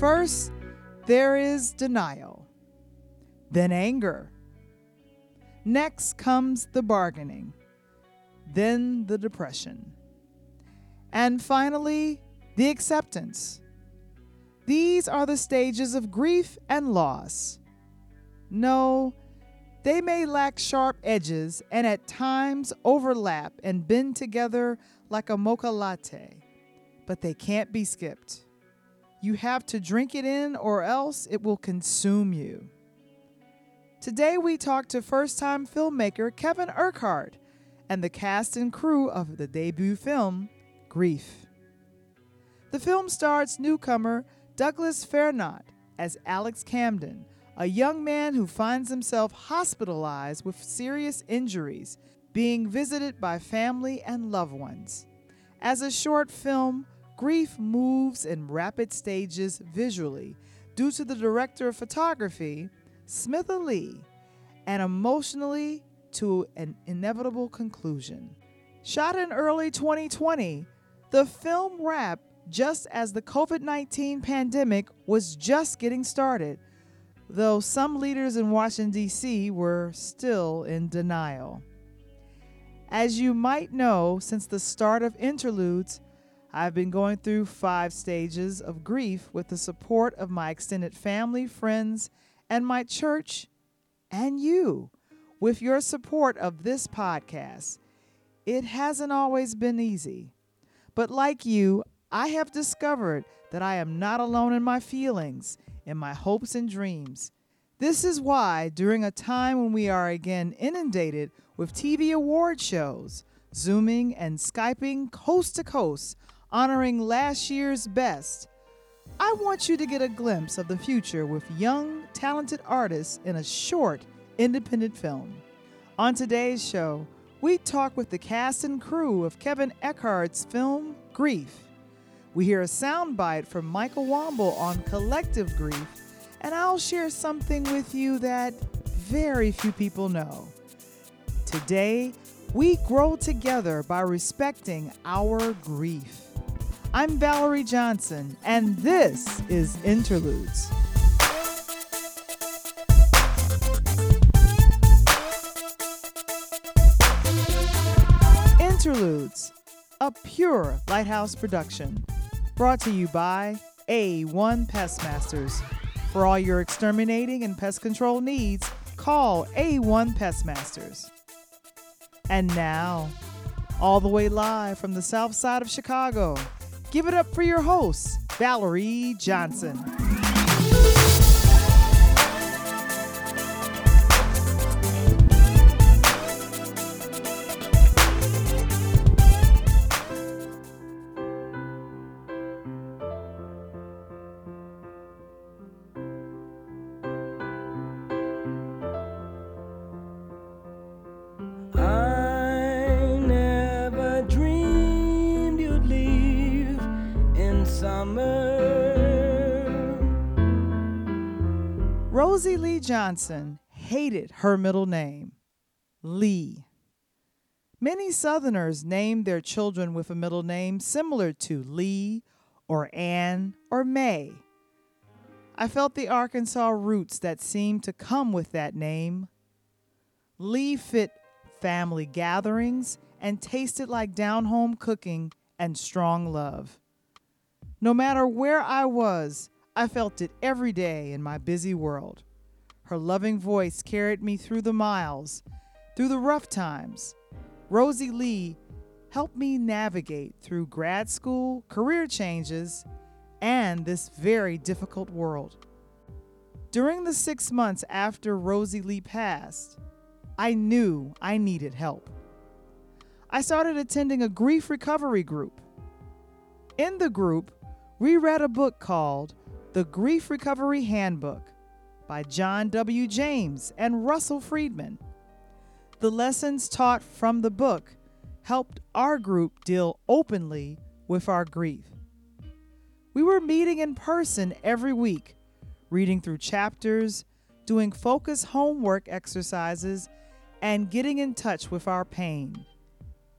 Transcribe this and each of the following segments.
First, there is denial, then anger. Next comes the bargaining, then the depression. And finally, the acceptance. These are the stages of grief and loss. No, they may lack sharp edges and at times overlap and bend together like a mocha latte, but they can't be skipped. You have to drink it in or else it will consume you. Today we talk to first time filmmaker Kevin Urquhart and the cast and crew of the debut film, Grief. The film stars newcomer Douglas Fairnaught as Alex Camden, a young man who finds himself hospitalized with serious injuries, being visited by family and loved ones. As a short film, Grief moves in rapid stages visually due to the director of photography, Smitha Lee, and emotionally to an inevitable conclusion. Shot in early 2020, the film wrapped just as the COVID 19 pandemic was just getting started, though some leaders in Washington, D.C. were still in denial. As you might know, since the start of Interludes, I've been going through five stages of grief with the support of my extended family, friends, and my church, and you, with your support of this podcast. It hasn't always been easy. But like you, I have discovered that I am not alone in my feelings, in my hopes and dreams. This is why, during a time when we are again inundated with TV award shows, Zooming and Skyping coast to coast, honoring last year's best, I want you to get a glimpse of the future with young, talented artists in a short, independent film. On today's show, we talk with the cast and crew of Kevin Urquhart's film, Grief. We hear a soundbite from Michael Wamble on collective grief, and I'll share something with you that very few people know. Today, we grow together by respecting our grief. I'm Valarie Johnson, and this is Interludes. Interludes, a pure lighthouse production, brought to you by A1 Pest Masters. For all your exterminating and pest control needs, call A1 Pest Masters. And now, all the way live from the south side of Chicago, give it up for your host, Valarie Johnson. Johnson hated her middle name, Lee. Many Southerners named their children with a middle name similar to Lee or Ann or May. I felt the Arkansas roots that seemed to come with that name. Lee fit family gatherings and tasted like down home cooking and strong love. No matter where I was, I felt it every day in my busy world. Her loving voice carried me through the miles, through the rough times. Rosie Lee helped me navigate through grad school, career changes, and this very difficult world. During the six months after Rosie Lee passed, I knew I needed help. I started attending a grief recovery group. In the group, we read a book called The Grief Recovery Handbook by John W. James and Russell Friedman. The lessons taught from the book helped our group deal openly with our grief. We were meeting in person every week, reading through chapters, doing focus homework exercises, and getting in touch with our pain.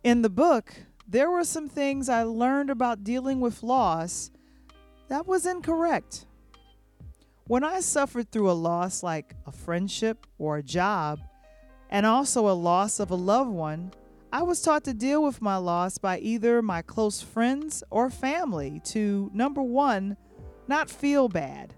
In the book, there were some things I learned about dealing with loss that was incorrect. When I suffered through a loss like a friendship or a job, and also a loss of a loved one, I was taught to deal with my loss by either my close friends or family to number one, not feel bad.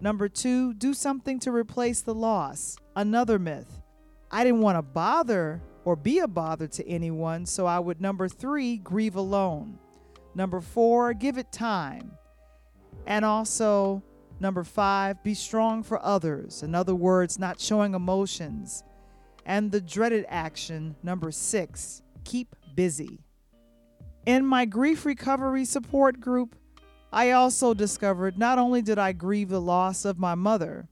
Number two, do something to replace the loss. Another myth. I didn't want to bother or be a bother to anyone, so I would, number three, grieve alone. Number four, give it time. And also, number five, be strong for others. In other words, not showing emotions. And the dreaded action, number six, keep busy. In my grief recovery support group, I also discovered not only did I grieve the loss of my mother,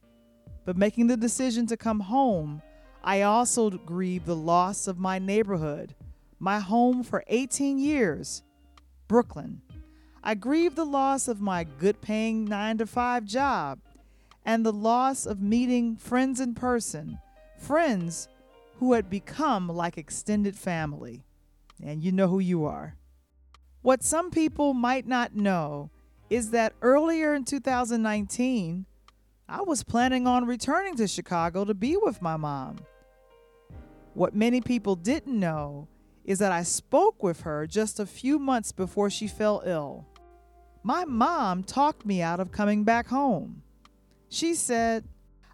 but making the decision to come home I also grieved the loss of my neighborhood, my home for 18 years, Brooklyn. I grieve the loss of my good paying 9 to 5 job and the loss of meeting friends in person, friends who had become like extended family. And you know who you are. What some people might not know is that earlier in 2019, I was planning on returning to Chicago to be with my mom. What many people didn't know is that I spoke with her just a few months before she fell ill. My mom talked me out of coming back home. She said,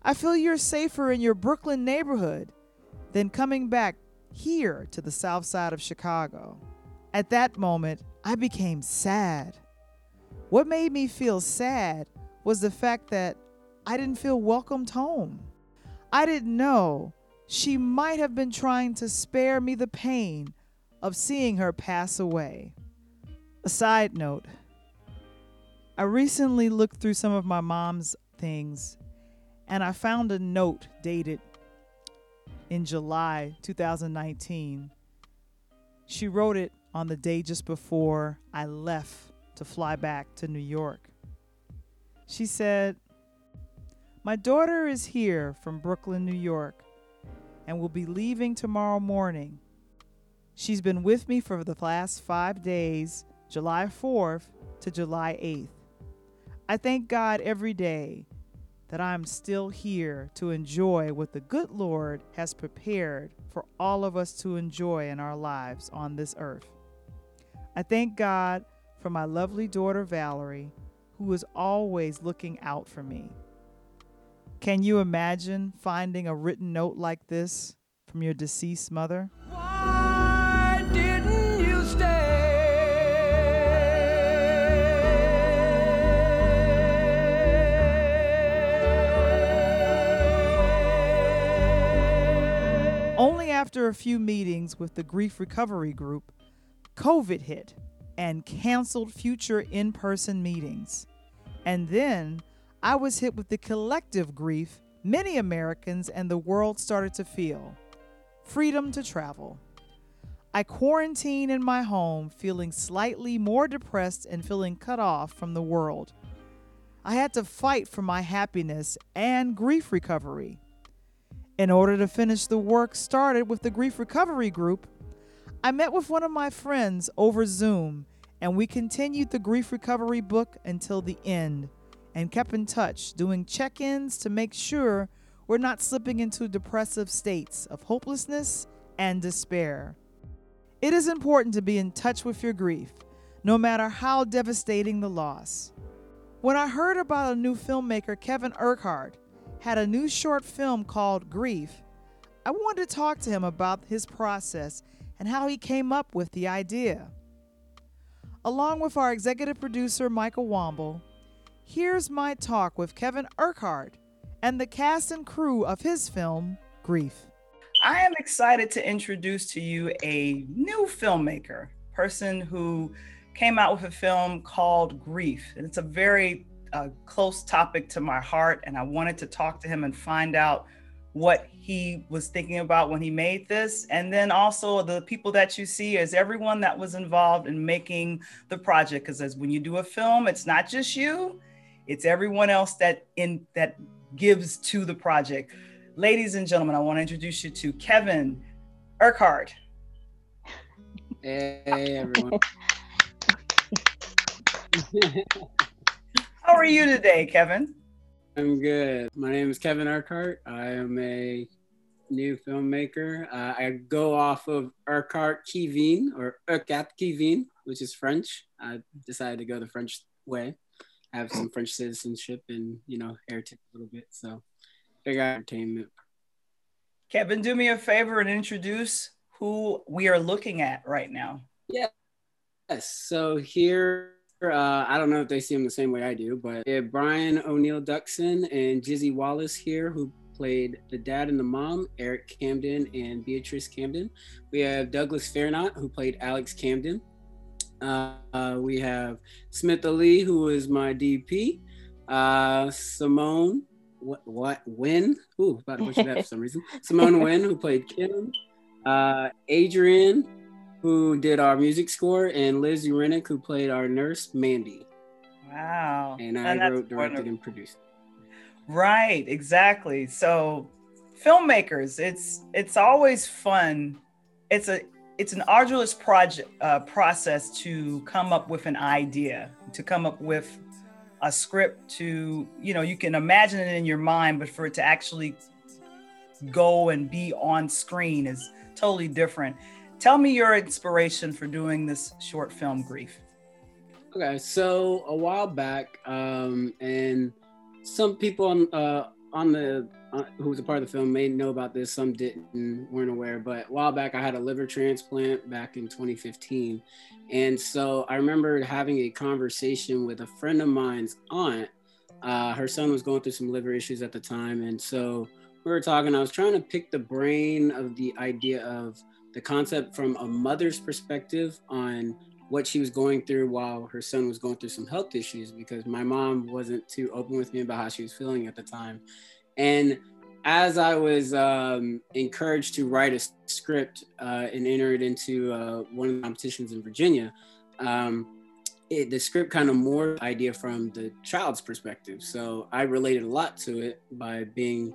I feel you're safer in your Brooklyn neighborhood than coming back here to the south side of Chicago. At that moment, I became sad. What made me feel sad was the fact that I didn't feel welcomed home. I didn't know she might have been trying to spare me the pain of seeing her pass away. A side note I recently looked through some of my mom's things and I found a note dated in July 2019. She wrote it on the day just before I left to fly back to New York. She said, My daughter is here from Brooklyn, New York and will be leaving tomorrow morning. She's been with me for the last five days, July 4th to July 8th. I thank God every day that I'm still here to enjoy what the good Lord has prepared for all of us to enjoy in our lives on this earth. I thank God for my lovely daughter Valarie, who is always looking out for me. Can you imagine finding a written note like this from your deceased mother? After a few meetings with the grief recovery group, COVID hit and canceled future in person meetings. And then I was hit with the collective grief many Americans and the world started to feel freedom to travel. I quarantined in my home, feeling slightly more depressed and feeling cut off from the world. I had to fight for my happiness and grief recovery. In order to finish the work started with the grief recovery group, I met with one of my friends over Zoom and we continued the grief recovery book until the end and kept in touch, doing check ins to make sure we're not slipping into depressive states of hopelessness and despair. It is important to be in touch with your grief, no matter how devastating the loss. When I heard about a new filmmaker, Kevin Urquhart, had a new short film called Grief, I wanted to talk to him about his process and how he came up with the idea. Along with our executive producer, Michael Womble, here's my talk with Kevin Urquhart and the cast and crew of his film, Grief. I am excited to introduce to you a new filmmaker, person who came out with a film called Grief. And it's a very uh, close topic to my heart. And I wanted to talk to him and find out what he was thinking about when he made this. And then also the people that you see is everyone that was involved in making the project. Because as when you do a film, it's not just you, it's everyone else that in that gives to the project. Ladies and gentlemen, I want to introduce you to Kevin Urquhart. Hey everyone. How are you today, Kevin? I'm good. My name is Kevin Urquhart. I am a new filmmaker. Uh, I go off of Urquhart Kivin or Urquhart Kivin, which is French. I decided to go the French way. I have some French citizenship and you know heritage a little bit, so big entertainment. Kevin, do me a favor and introduce who we are looking at right now. Yeah. Yes. So here, uh, I don't know if they see him the same way I do, but Brian O'Neill Duxon and Jizzy Wallace here, who played the dad and the mom, Eric Camden and Beatrice Camden. We have Douglas Fairnot, who played Alex Camden. Uh, uh, we have Smith Ali, who is my DP. Uh, Simone, what, what Win? Ooh, about to butcher that for some reason. Simone Win, who played Kim. Uh, Adrian, who did our music score, and Liz Urenick, who played our nurse, Mandy. Wow. And I and wrote, directed, wonderful. and produced. Right, exactly. So filmmakers, it's it's always fun. It's a it's an arduous project uh, process to come up with an idea, to come up with a script to, you know, you can imagine it in your mind, but for it to actually go and be on screen is totally different. Tell me your inspiration for doing this short film, Grief. Okay, so a while back, um, and some people on uh, on the uh, who was a part of the film may know about this. Some didn't, weren't aware. But a while back, I had a liver transplant back in 2015, and so I remember having a conversation with a friend of mine's aunt. Uh, her son was going through some liver issues at the time, and so we were talking. I was trying to pick the brain of the idea of the concept from a mother's perspective on what she was going through while her son was going through some health issues because my mom wasn't too open with me about how she was feeling at the time. And as I was um, encouraged to write a script uh, and enter it into uh, one of the competitions in Virginia, um, it, the script kind of more idea from the child's perspective. So I related a lot to it by being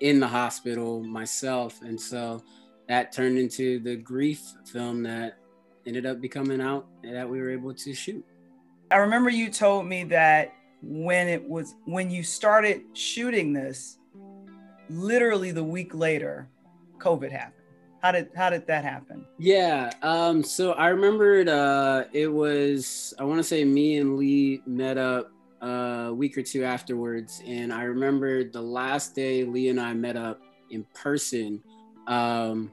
in the hospital myself. And so that turned into the grief film that ended up becoming out that we were able to shoot. I remember you told me that when it was when you started shooting this, literally the week later, COVID happened. How did how did that happen? Yeah, um, so I remembered uh, it was I want to say me and Lee met up uh, a week or two afterwards, and I remember the last day Lee and I met up in person. Um,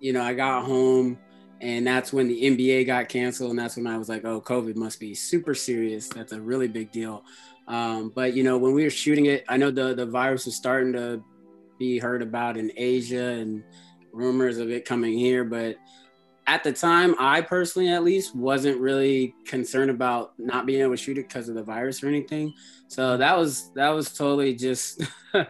you know, I got home and that's when the NBA got canceled, and that's when I was like, "Oh, COVID must be super serious. That's a really big deal." Um, but you know, when we were shooting it, I know the the virus was starting to be heard about in Asia and rumors of it coming here, but at the time, I personally, at least, wasn't really concerned about not being able to shoot it because of the virus or anything. So that was that was totally just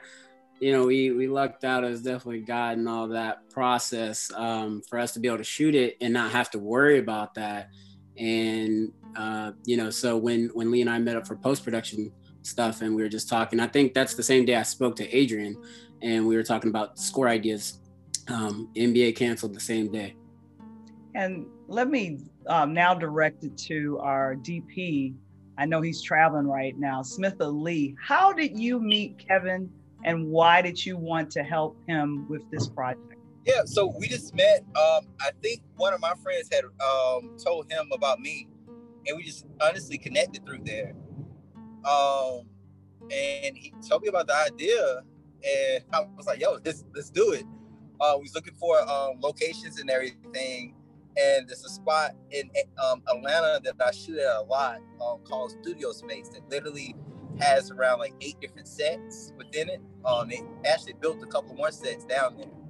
you know, we we lucked out as definitely God and all that process um, for us to be able to shoot it and not have to worry about that. And uh, you know, so when when Lee and I met up for post production stuff and we were just talking, I think that's the same day I spoke to Adrian and we were talking about score ideas. Um, NBA canceled the same day. And let me um, now direct it to our DP. I know he's traveling right now, Smith Lee. How did you meet Kevin? And why did you want to help him with this project? Yeah, so we just met. Um, I think one of my friends had um, told him about me, and we just honestly connected through there. Um, and he told me about the idea, and I was like, "Yo, let's let's do it." Uh, we was looking for um, locations and everything, and there's a spot in um, Atlanta that I shoot at a lot um, called Studio Space that literally has around like eight different sets within it. Um, they actually built a couple more sets down there.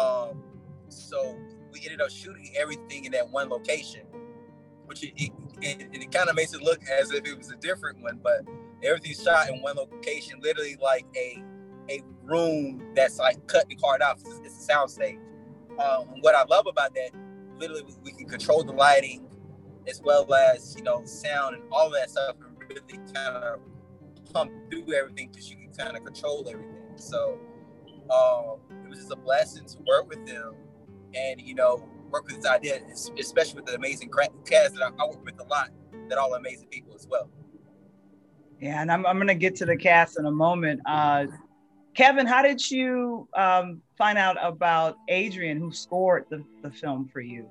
Um, so we ended up shooting everything in that one location, which it, it, it, it kind of makes it look as if it was a different one, but everything's shot in one location, literally like a a room that's like cut and carved out. It's, it's a sound stage. Um, what I love about that, literally, we can control the lighting as well as you know sound and all that stuff, and really kind of pump through everything because you can kind of control everything. So um, it was just a blessing to work with them and, you know, work with this idea, especially with the amazing cast that I, I work with a lot, that all amazing people as well. Yeah, and I'm, I'm going to get to the cast in a moment. Uh, Kevin, how did you um, find out about Adrian, who scored the, the film for you?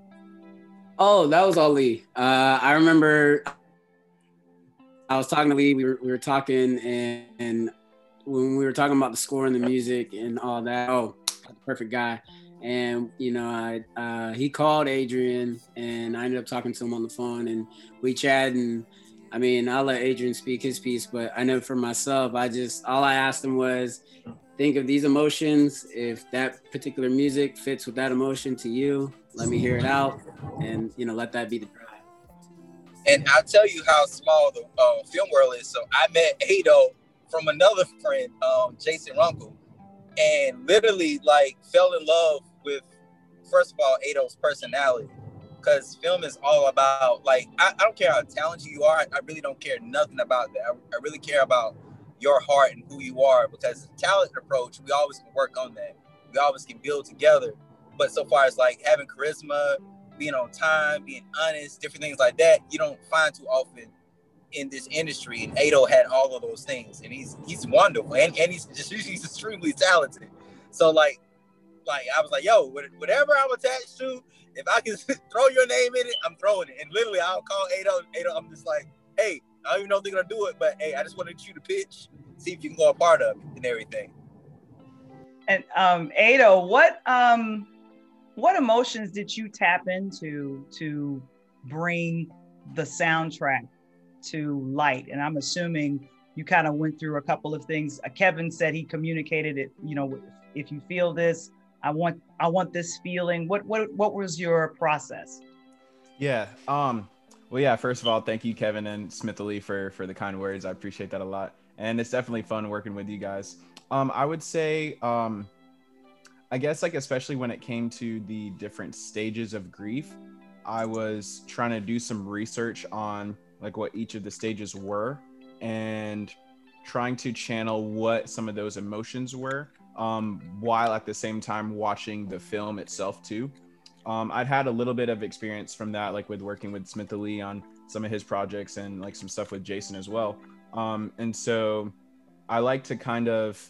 Oh, that was all Lee. Uh, I remember I was talking to Lee. We were, we were talking, and, and when we were talking about the score and the music and all that, oh, perfect guy. And you know, I uh, he called Adrian, and I ended up talking to him on the phone, and we chatted. And I mean, I'll let Adrian speak his piece, but I know for myself, I just all I asked him was, think of these emotions. If that particular music fits with that emotion to you, let me hear it out, and you know, let that be the. And I'll tell you how small the uh, film world is. So I met Ado from another friend, um, Jason Runkle, and literally like fell in love with first of all Ado's personality. Because film is all about like I, I, don't care how talented you are. I, I, really don't care nothing about that. I, I really care about your heart and who you are. Because the talent approach, we always can work on that. We always can build together. But so far as like having charisma, being on time, being honest, different things like that, you don't find too often in this industry. And Ado had all of those things, and he's he's wonderful, and, and he's just he's extremely talented. So like, like I was like, yo, whatever I'm attached to, if I can throw your name in it, I'm throwing it. And literally, I'll call Ado. Ado, I'm just like, hey, I don't even know if they're gonna do it, but hey, I just wanted you to pitch, see if you can go a part of it and everything. And um, Ado, what um what emotions did you tap into to bring the soundtrack to light? And I'm assuming you kind of went through a couple of things. Uh, Kevin said he communicated it. You know, if you feel this, I want I want this feeling. What what what was your process? Yeah. Um. Well, yeah. First of all, thank you, Kevin and Smith Ali, for for the kind words. I appreciate that a lot, and it's definitely fun working with you guys. Um, I would say, um, I guess like especially when it came to the different stages of grief, I was trying to do some research on like what each of the stages were and trying to channel what some of those emotions were um, while at the same time watching the film itself too. Um, I'd had a little bit of experience from that, like with working with Smith Lee on some of his projects and like some stuff with Jason as well. Um, and so I like to kind of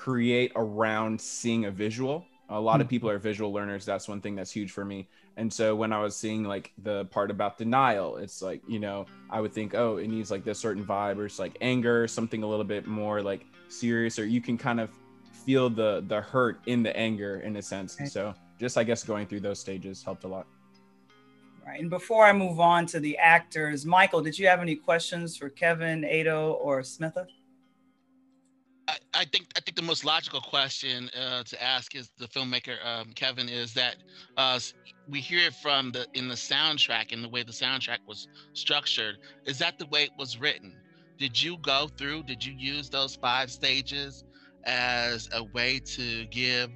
create around seeing a visual. A lot mm-hmm. of hmm. people are visual learners. That's one thing that's huge for me. And so when I was seeing like the part about denial, it's like, you know, I would think, oh, it needs like this certain vibe or it's like anger, something a little bit more like serious, or you can kind of feel the the hurt in the anger in a sense. Right. So just I guess going through those stages helped a lot. Right. And before I move on to the actors, Michael, did you have any questions for Kevin, Ado, or Smitha? I, think I think the most logical question uh, to ask is the filmmaker um, Kevin is that uh, we hear it from the in the soundtrack and the way the soundtrack was structured. Is that the way it was written? Did you go through? Did you use those five stages as a way to give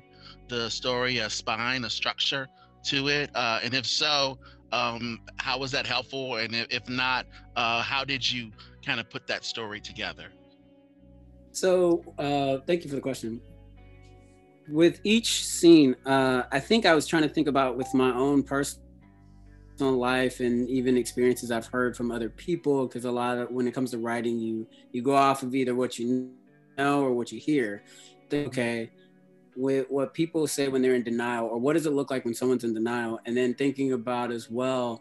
the story a spine, a structure to it? Uh, and if so, um, how was that helpful? And if, if not, uh, how did you kind of put that story together? So, uh, thank you for the question. With each scene, uh, I think I was trying to think about with my own personal life and even experiences I've heard from other people. Because a lot of when it comes to writing, you you go off of either what you know or what you hear. Think, okay, with what people say when they're in denial, or what does it look like when someone's in denial, and then thinking about as well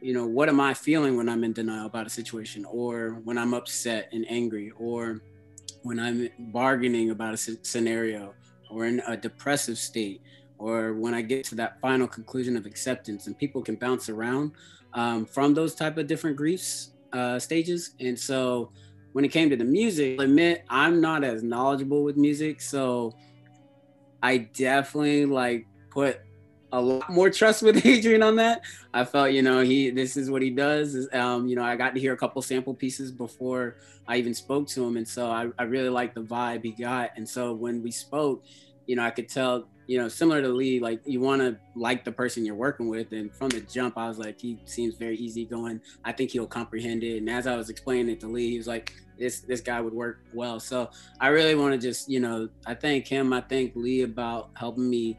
you know what am i feeling when i'm in denial about a situation or when i'm upset and angry or when I'm bargaining about a scenario or in a depressive state or when I get to that final conclusion of acceptance and people can bounce around um, from those type of different griefs uh, stages. And so when it came to the music, I admit I'm not as knowledgeable with music. So I definitely like put a lot more trust with Adrian on that. I felt, you know, he this is what he does. Um, you know, I got to hear a couple sample pieces before I even spoke to him, and so I, I really liked the vibe he got. And so when we spoke, you know, I could tell, you know, similar to Lee, like you want to like the person you're working with. And from the jump, I was like, he seems very easygoing. I think he'll comprehend it. And as I was explaining it to Lee, he was like, this this guy would work well. So I really want to just, you know, I thank him. I thank Lee about helping me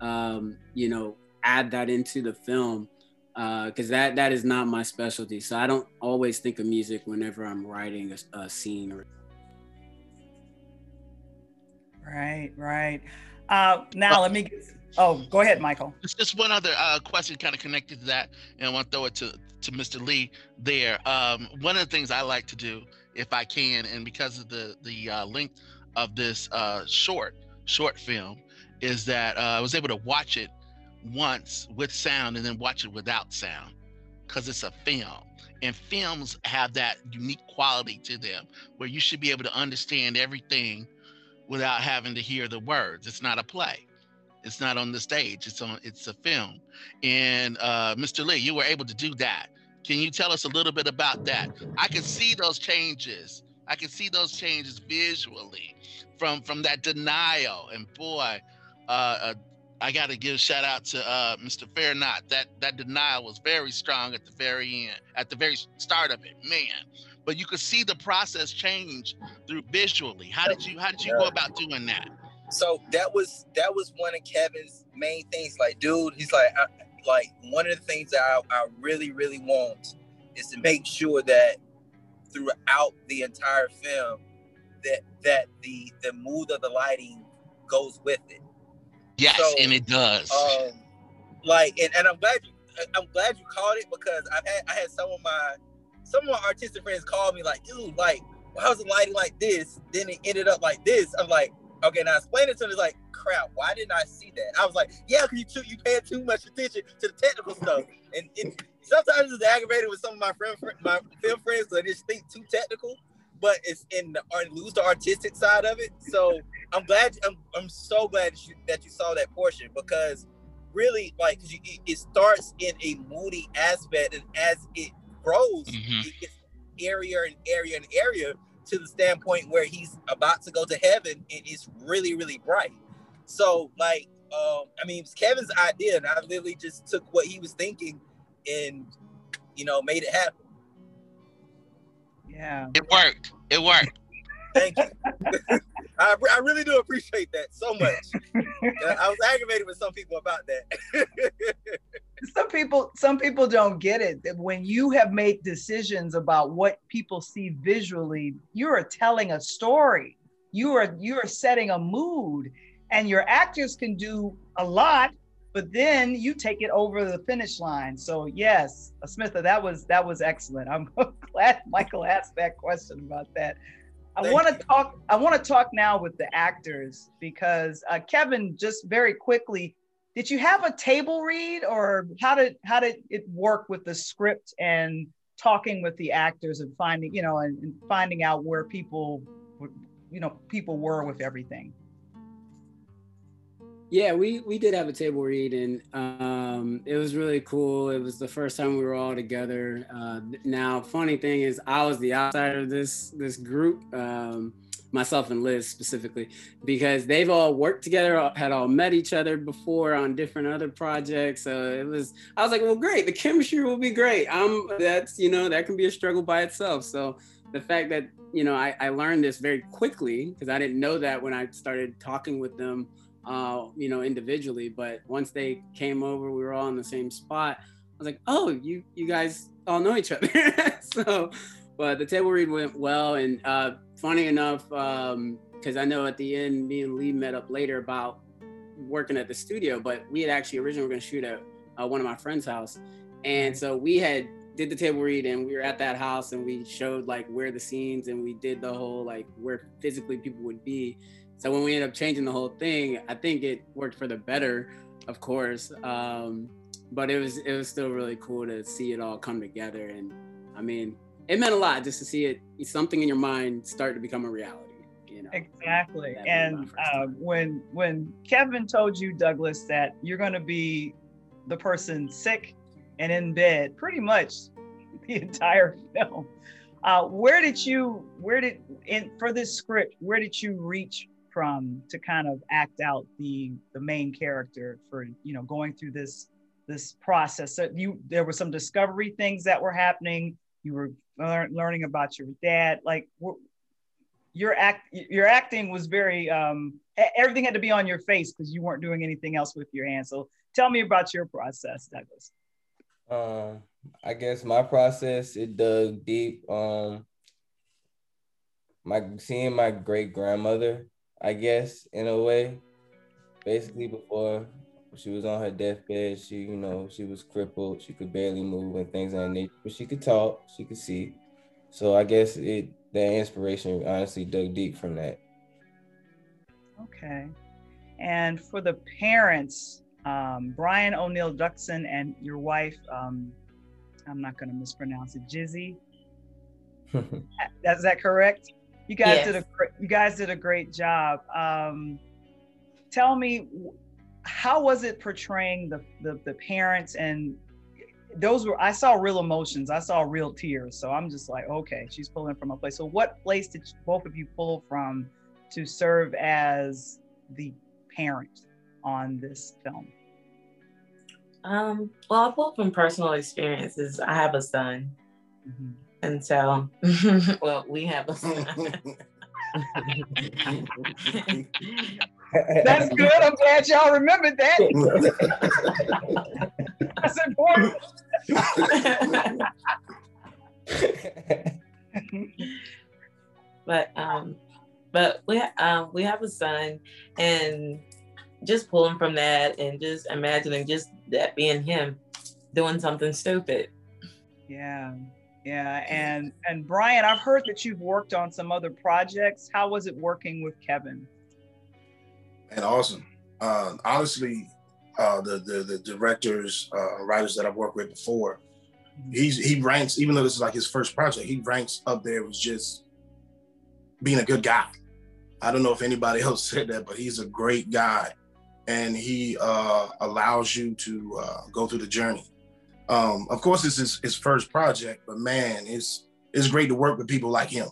um, you know, add that into the film. because uh, that that is not my specialty. So I don't always think of music whenever I'm writing a, a scene. Or... Right, right. Uh, now let me. Get, oh, go ahead, Michael. Just, just one other uh, question, kind of connected to that, and I want to throw it to to Mr. Lee. There, um, one of the things I like to do, if I can, and because of the the uh, length of this uh, short short film, is that uh, I was able to watch it once with sound and then watch it without sound because it's a film. And films have that unique quality to them where you should be able to understand everything without having to hear the words. It's not a play. It's not on the stage. It's on it's a film. And uh, mr lee you were able to do that. Can you tell us a little bit about that? I can see those changes. I can see those changes visually from from that denial. And boy uh, uh I got to give shout out to uh, Mr. Fairnot. That that denial was very strong at the very end, at the very start of it, man. But you could see the process change through visually. How did you How did you go about doing that? So that was that was one of Kevin's main things. Like, dude, he's like, I, like one of the things that I, I really really want is to make sure that throughout the entire film that that the the mood of the lighting goes with it Yes, so, and it does. Um, like, and, and I'm glad you, I'm glad you called it because I had I had some of my some of my artistic friends call me like, dude, like, why was the lighting like this? Then it ended up like this. I'm like, okay, now explain it to them. like, crap, why didn't I see that? I was like, yeah, because you too, you paying too much attention to the technical stuff, and it, sometimes it's aggravated with some of my friend, my film friends because they just think too technical but it's in the or lose the artistic side of it. So I'm glad. I'm, I'm so glad that you, that you saw that portion because really, like, you, it starts in a moody aspect, and as it grows, mm-hmm. it gets area and area and area to the standpoint where he's about to go to heaven, and it's really, really bright. So, like, um, I mean, it's Kevin's idea, and I literally just took what he was thinking and you know made it happen. Yeah. It worked. It worked. Thank you. I, I really do appreciate that so much. I was aggravated with some people about that. some people some people don't get it that when you have made decisions about what people see visually, you are telling a story. You are you are setting a mood and your actors can do a lot but then you take it over the finish line. So yes, Smitha, that was that was excellent. I'm glad Michael asked that question about that. I want to talk. I want to talk now with the actors because uh, Kevin, just very quickly, did you have a table read, or how did how did it work with the script and talking with the actors and finding you know and, and finding out where people, you know, people were with everything? Yeah, we we did have a table read, and um, it was really cool. It was the first time we were all together. Uh, now, funny thing is, I was the outsider of this this group, um, myself and Liz specifically, because they've all worked together, had all met each other before on different other projects. So it was. I was like, well, great, the chemistry will be great. I'm that's you know that can be a struggle by itself. So the fact that you know I, I learned this very quickly because I didn't know that when I started talking with them uh, you know, individually. But once they came over, we were all in the same spot. I was like, oh, you you guys all know each other. so, but the table read went well. And uh, funny enough, because um, I know at the end, me and Lee met up later about working at the studio, but we had actually originally were going to shoot at uh, one of my friend's house. And so we had did the table read and we were at that house and we showed like where the scenes and we did the whole like where physically people would be so when we ended up changing the whole thing, I think it worked for the better, of course. Um, but it was it was still really cool to see it all come together. And I mean, it meant a lot just to see it something in your mind start to become a reality. You know, exactly. And uh, when when Kevin told you, Douglas, that you're going to be the person sick and in bed pretty much the entire film. Uh, where did you where did in for this script where did you reach from to kind of act out the the main character for you know going through this this process. So you there were some discovery things that were happening. You were lear- learning about your dad. Like your act your acting was very um everything had to be on your face because you weren't doing anything else with your hands. So tell me about your process douglas. Um, I guess my process it dug deep. Um, my seeing my great grandmother, I guess in a way, basically before she was on her deathbed, she you know she was crippled, she could barely move and things of that nature, but she could talk, she could see. So I guess it that inspiration honestly dug deep from that. Okay. And for the parents, um, Brian O'Neill Duxon and your wife, um, I'm not going to mispronounce it, Jizzy. Is that correct? You guys Yes. did a you guys did a great job. Um, tell me, how was it portraying the, the the parents and those were I saw real emotions. I saw real tears. So I'm just like, okay, she's pulling from a place. So what place did both of you pull from to serve as the parent on this film? Um, well, I pulled from personal experiences. I have a son, Mhm. And so, well, we have a son. That's good. I'm glad y'all remembered that. That's important. but um, but we um we have a son, and just pulling from that, and just imagining just that being him, doing something stupid. Yeah, yeah, and and Brian, I've heard that you've worked on some other projects. How was it working with Kevin? and awesome. Uh, honestly, uh, the, the the directors, uh, writers that I've worked with before, he's he ranks. Even though this is like his first project, he ranks up there with just being a good guy. I don't know if anybody else said that, but he's a great guy, and he uh, allows you to uh, go through the journey. Um, of course, this is his first project, but man, it's it's great to work with people like him.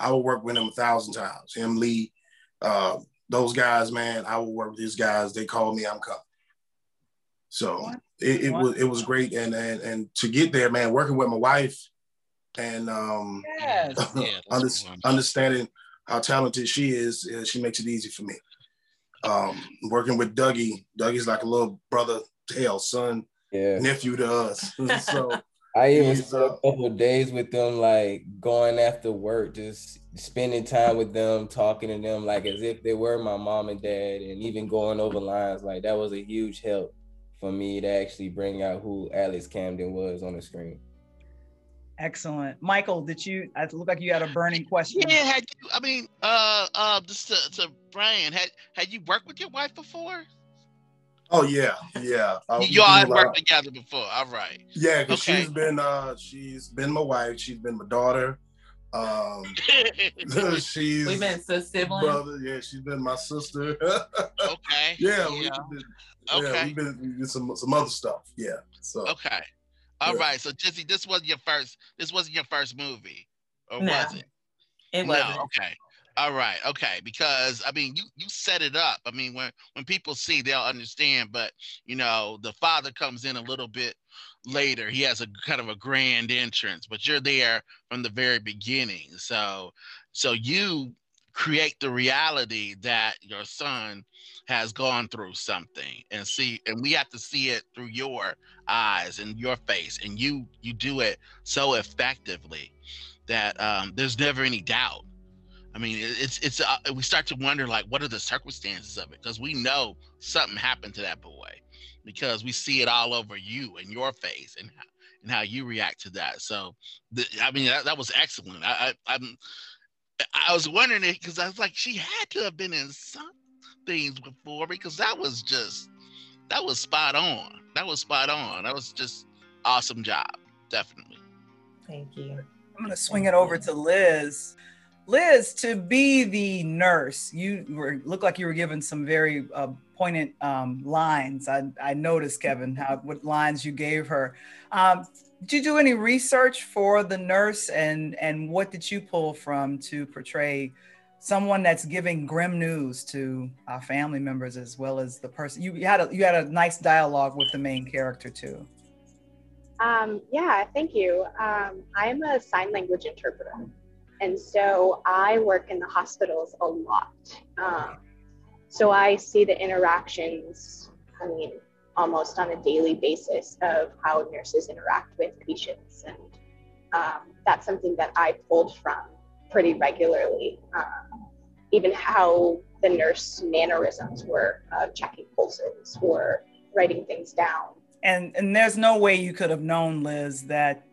I will work with him a thousand times. Him, Lee, uh, those guys, man, I will work with these guys. They call me, I'm coming. So it, it was it was great, and and and to get there, man, working with my wife, and um, Yes. under, understanding how talented she is, uh, she makes it easy for me. Um, working with Dougie, Dougie's like a little brother, to hell, son, Yeah. nephew to us. so I even He's, spent a couple of days with them, like going after work, just spending time with them, talking to them, like as if they were my mom and dad, and even going over lines. Like that was a huge help for me to actually bring out who Alex Camden was on the screen. Excellent, Michael. Did you? It looked like you had a burning question. Yeah, had you, I mean, uh, uh, just to, to Brian, had had you worked with your wife before? Oh yeah, yeah. Uh, you all do, had uh, worked together before. All right. Yeah, because Okay. she's been uh she's been my wife, she's been my daughter. Um she's We've been so siblings. brother, yeah, she's been my sister. okay. yeah, we've Yeah. been yeah, Okay. we've been we did some some other stuff. Yeah. So Okay. All Yeah. right. So Jizzy, this wasn't your first. This wasn't your first movie, or No, was it? It No, wasn't. okay. All right. Okay. Because I mean, you you set it up. I mean, when when people see, they'll understand. But you know, the father comes in a little bit later. He has a kind of a grand entrance, but you're there from the very beginning. So so you create the reality that your son has gone through something and see and we have to see it through your eyes and your face and you you do it so effectively that um, there's never any doubt i mean it's it's uh, we start to wonder like what are the circumstances of it because we know something happened to that boy because we see it all over you and your face and how, and how you react to that so the, i mean that, that was excellent i, I i'm I was wondering it because I was like, she had to have been in some things before because that was just that was spot on. That was spot on. That was just awesome job. Definitely. Thank you. I'm gonna swing it over to Liz. Liz, to be the nurse, you were look like you were given some very uh, poignant um, lines. I, I noticed, Kevin, how what lines you gave her. Um, did you do any research for the nurse, and and what did you pull from to portray someone that's giving grim news to our family members as well as the person you, you had a you had a nice dialogue with the main character too. Um, yeah, thank you. Um, I'm a sign language interpreter. And so I work in the hospitals a lot. Um, so I see the interactions, I mean, almost on a daily basis of how nurses interact with patients. And um, that's something that I pulled from pretty regularly. Um, even how the nurse mannerisms were uh, checking pulses or writing things down. And and there's no way you could have known, Liz, that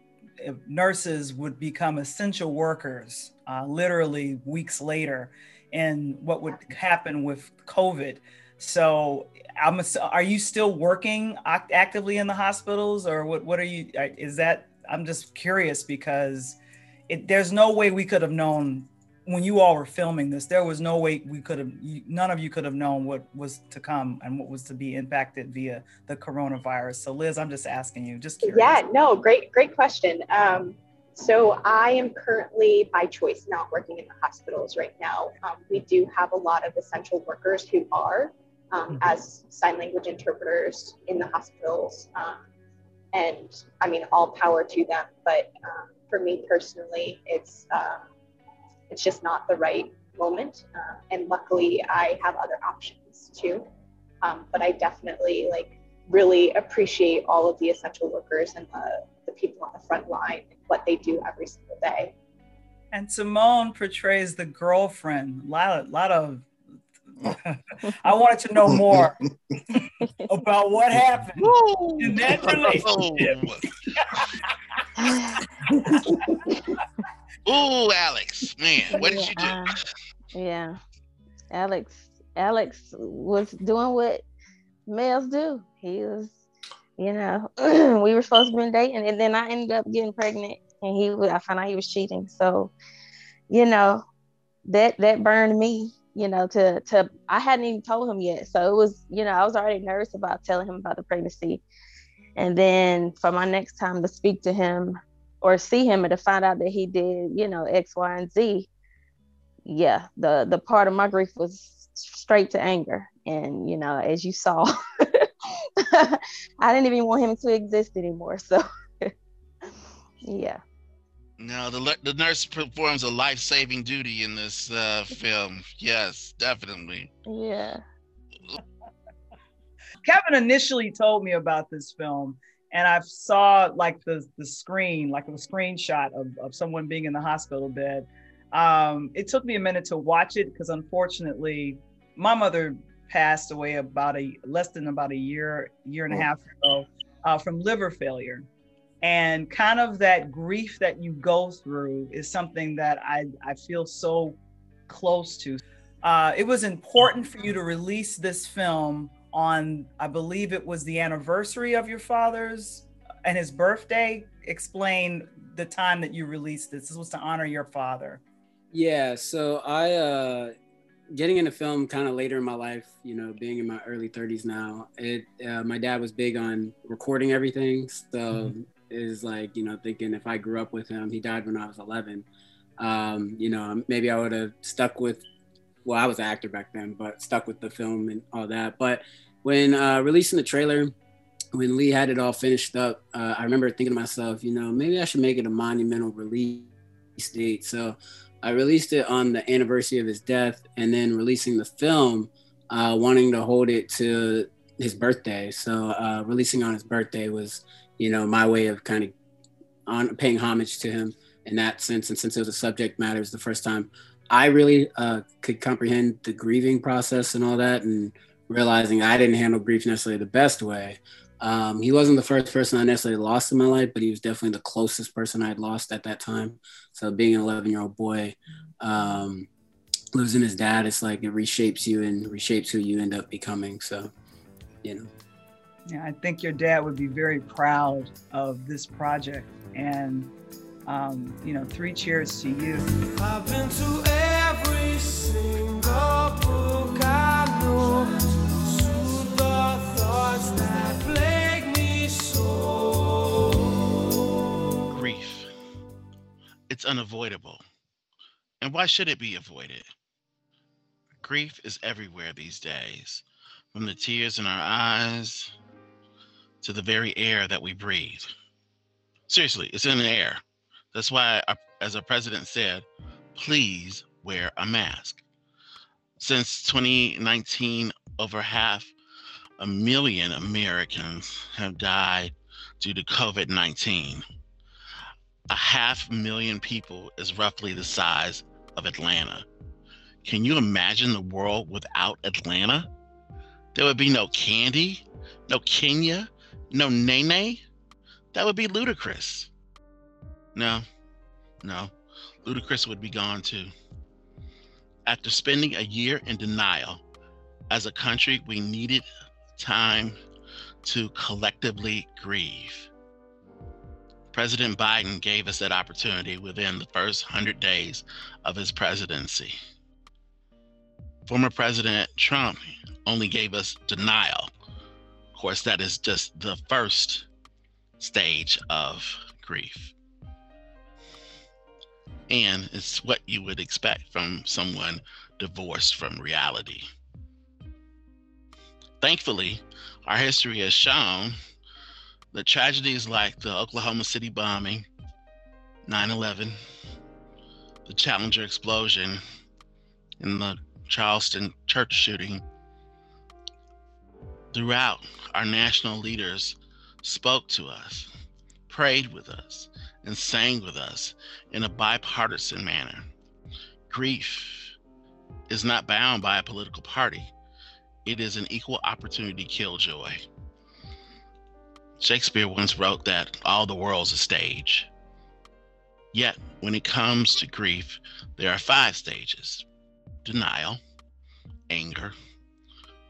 nurses would become essential workers uh, literally weeks later, and what would happen with COVID. So, I'm. Are you still working act- actively in the hospitals, or what? What are you? Is that? I'm just curious because it, there's no way we could have known when you all were filming this, there was no way we could have, none of you could have known what was to come and what was to be impacted via the coronavirus. So, Liz, I'm just asking you, just curious. Yeah, no, great, great question. Um, so, I am currently by choice not working in the hospitals right now. Um, we do have a lot of essential workers who are um, mm-hmm. as sign language interpreters in the hospitals. Um, and I mean, all power to them. But um, for me personally, it's, um, it's just not the right moment. Uh, and luckily, I have other options too. Um, but I definitely like really appreciate all of the essential workers and the, the people on the front line, what they do every single day. And Simone portrays the girlfriend. A lot, of, lot of I wanted to know more about what happened in that relationship. Ooh, Alex, man, what did you do? Uh, yeah, Alex. Alex was doing what males do. He was, you know, we were supposed to be dating, and then I ended up getting pregnant, and he, I found out he was cheating. So, you know, that that burned me. You know, to to I hadn't even told him yet, so it was, you know, I was already nervous about telling him about the pregnancy, and then for my next time to speak to him, or see him and to find out that he did, you know, X, Y, and Z, yeah, the the part of my grief was straight to anger. And you know, as you saw, I didn't even want him to exist anymore. So yeah. No, the the nurse performs a life saving duty in this uh, film. Yes, definitely. Yeah. Kevin initially told me about this film and I saw like the the screen, like a screenshot of, of someone being in the hospital bed. Um, it took me a minute to watch it because unfortunately, my mother passed away about a less than about a year, year and a oh. half ago uh, from liver failure. And kind of that grief that you go through is something that I, I feel so close to. Uh, it was important for you to release this film on, I believe it was the anniversary of your father's and his birthday. Explain the time that you released this. This was to honor your father. Yeah. So I, uh, getting into film kind of later in my life, you know, being in my early 30s now, it, uh, my dad was big on recording everything. So mm-hmm. is like, you know, thinking if I grew up with him, he died when I was 11. Um, you know, maybe I would have stuck with well, I was an actor back then, but stuck with the film and all that. But when uh, releasing the trailer, when Lee had it all finished up, uh, I remember thinking to myself, you know, maybe I should make it a monumental release date. So I released it on the anniversary of his death, and then releasing the film, uh, wanting to hold it to his birthday. So uh, releasing on his birthday was, you know, my way of kind of on paying homage to him in that sense. And since it was a subject matter, it was the first time I really uh, could comprehend the grieving process and all that, and realizing I didn't handle grief necessarily the best way. Um, he wasn't the first person I necessarily lost in my life, but he was definitely the closest person I'd lost at that time. So being an 11 year old boy, um, losing his dad, it's like it reshapes you and reshapes who you end up becoming. So, you know. Yeah, I think your dad would be very proud of this project. And um, you know, three cheers to you. Grief. It's unavoidable. And why should it be avoided? Grief is everywhere these days, from the tears in our eyes to the very air that we breathe. Seriously, it's in the air. That's why, uh, as our president said, please wear a mask. Since 2019, over half a million Americans have died due to COVID 19. A half million people is roughly the size of Atlanta. Can you imagine the world without Atlanta? There would be no Kandi, no Kenya, no Nene. That would be ludicrous. No, no, Ludacris would be gone too. After spending a year in denial, as a country, we needed time to collectively grieve. President Biden gave us that opportunity within the first 100 days of his presidency. Former President Trump only gave us denial. Of course, that is just the first stage of grief. And it's what you would expect from someone divorced from reality. Thankfully, our history has shown that tragedies like the Oklahoma City bombing, 9 11, the Challenger explosion, and the Charleston church shooting, throughout, our national leaders spoke to us, prayed with us, and sang with us in a bipartisan manner. Grief is not bound by a political party, it is an equal opportunity killjoy. Shakespeare once wrote that all the world's a stage. Yet, when it comes to grief, there are five stages denial, anger,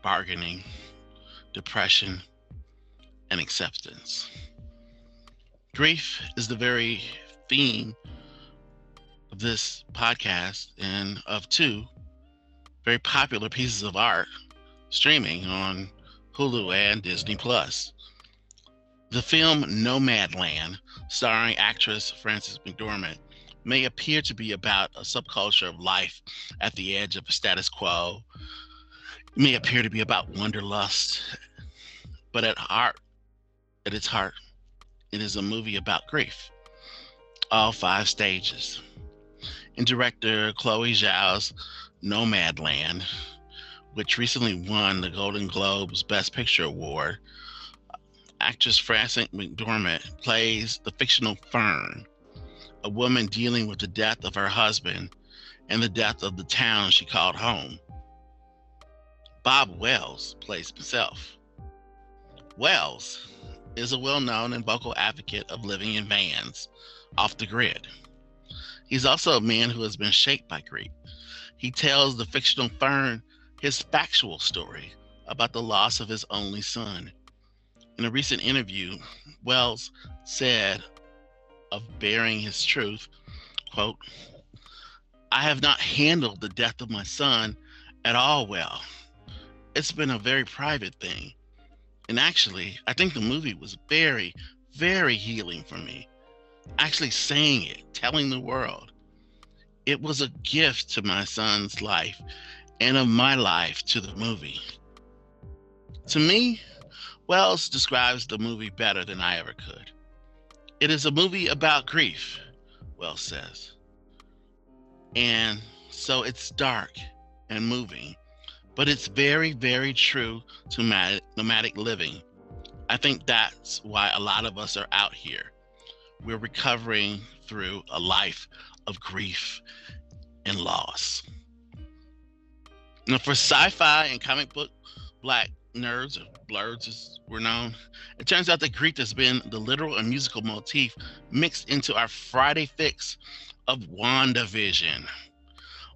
bargaining, depression, and acceptance. Grief is the very theme of this podcast and of two very popular pieces of art streaming on Hulu and Disney Plus. The film Nomadland, starring actress Frances McDormand, may appear to be about a subculture of life at the edge of a status quo. It may appear to be about wanderlust, but at heart, at its heart, it is a movie about grief. All five stages. And director Chloe Zhao's Nomadland, which recently won the Golden Globes Best Picture Award, actress Frances McDormand plays the fictional Fern, a woman dealing with the death of her husband and the death of the town she called home. Bob Wells plays himself. Wells is a well known and vocal advocate of living in vans off the grid. He's also a man who has been shaped by grief. He tells the fictional Fern his factual story about the loss of his only son in a recent interview, Wells said of bearing his truth, quote, I have not handled the death of my son at all well. It's been a very private thing. And actually, I think the movie was very, very healing for me. Actually, saying it, telling the world. It was a gift to my son's life and of my life to the movie. To me, Wells describes the movie better than I ever could. It is a movie about grief, Wells says. And so it's dark and moving, but it's very, very true to nomadic living. I think that's why a lot of us are out here. We're recovering through a life of grief and loss. Now, for sci fi and comic book black nerds or blerds as we're known, it turns out that grief has been the literal and musical motif mixed into our Friday fix of WandaVision.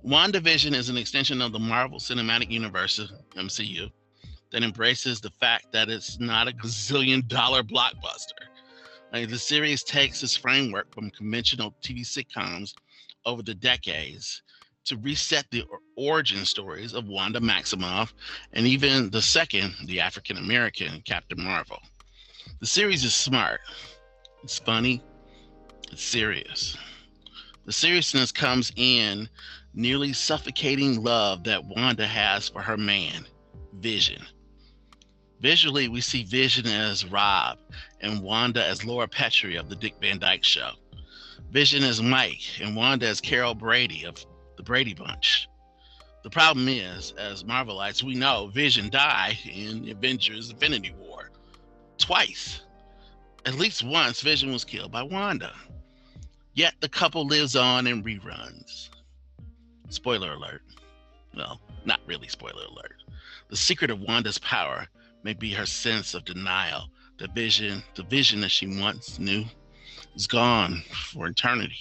WandaVision is an extension of the Marvel Cinematic Universe, MCU, that embraces the fact that it's not a gazillion dollar blockbuster. Like, the series takes its framework from conventional TV sitcoms over the decades to reset the origin stories of Wanda Maximoff and even the second, the African American Captain Marvel. The series is smart, it's funny, it's serious. The seriousness comes in nearly suffocating love that Wanda has for her man, Vision. Visually, we see Vision as Rob and Wanda as Laura Petrie of The Dick Van Dyke Show. Vision as Mike and Wanda as Carol Brady of the Brady Bunch. The problem is, as Marvelites, we know Vision died in Avengers Infinity War twice. At least once, Vision was killed by Wanda. Yet the couple lives on in reruns. Spoiler alert. Well, not really spoiler alert. The secret of Wanda's power may be her sense of denial. The vision, the vision that she once knew, is gone for eternity.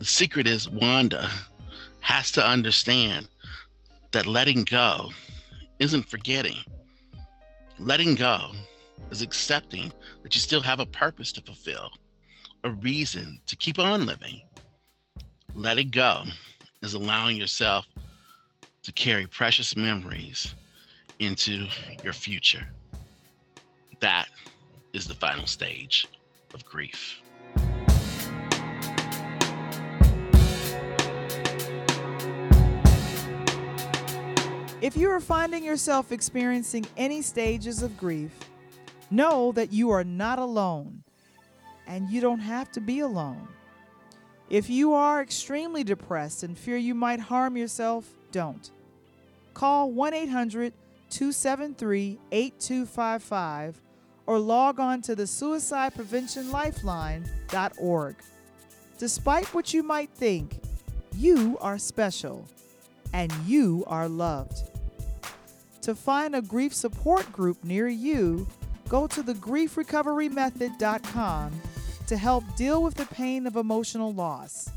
The secret is Wanda has to understand that letting go isn't forgetting. Letting go is accepting that you still have a purpose to fulfill, a reason to keep on living. Letting go is allowing yourself to carry precious memories into your future. That is the final stage of grief. If you are finding yourself experiencing any stages of grief, know that you are not alone and you don't have to be alone. If you are extremely depressed and fear you might harm yourself, don't. Call 1 800 273 8255 or log on to the suicidepreventionlifeline.org. Despite what you might think, you are special and you are loved. To find a grief support group near you, go to thegriefrecoverymethod.com to help deal with the pain of emotional loss.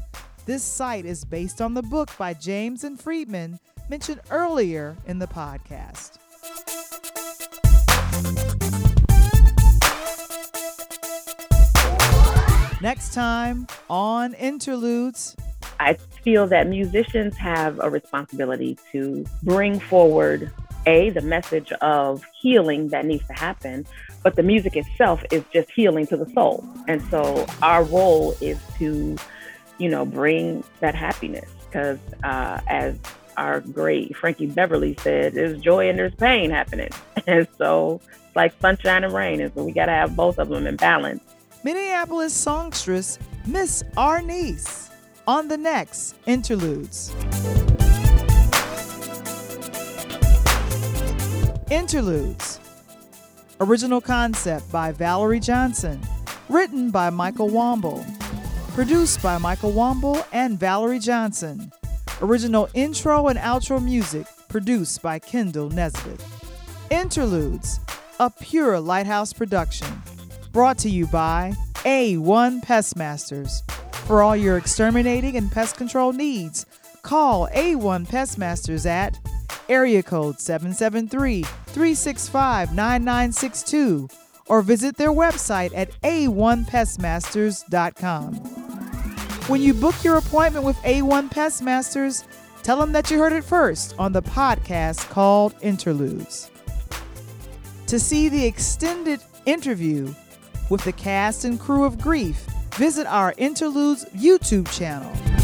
This site is based on the book by James and Friedman mentioned earlier in the podcast. Next time on Interludes. I feel that musicians have a responsibility to bring forward a the message of healing that needs to happen but the music itself is just healing to the soul and so our role is to you know bring that happiness because uh, as our great frankie beverly said there's joy and there's pain happening and so it's like sunshine and rain and so we got to have both of them in balance Minneapolis songstress Miss Arnice on the next Interludes. Interludes. Original concept by Valarie Johnson. Written by Michael Womble. Produced by Michael Womble and Valarie Johnson. Original intro and outro music produced by Kendall Nesbitt. Interludes, a pure lighthouse production. Brought to you by A1 Pest Masters. For all your exterminating and pest control needs, call A1 Pest Masters at area code 773 365 9962 or visit their website at a1pestmasters.com. When you book your appointment with A1 Pest Masters, tell them that you heard it first on the podcast called Interludes. To see the extended interview with the cast and crew of Grief, visit our Interludes YouTube channel.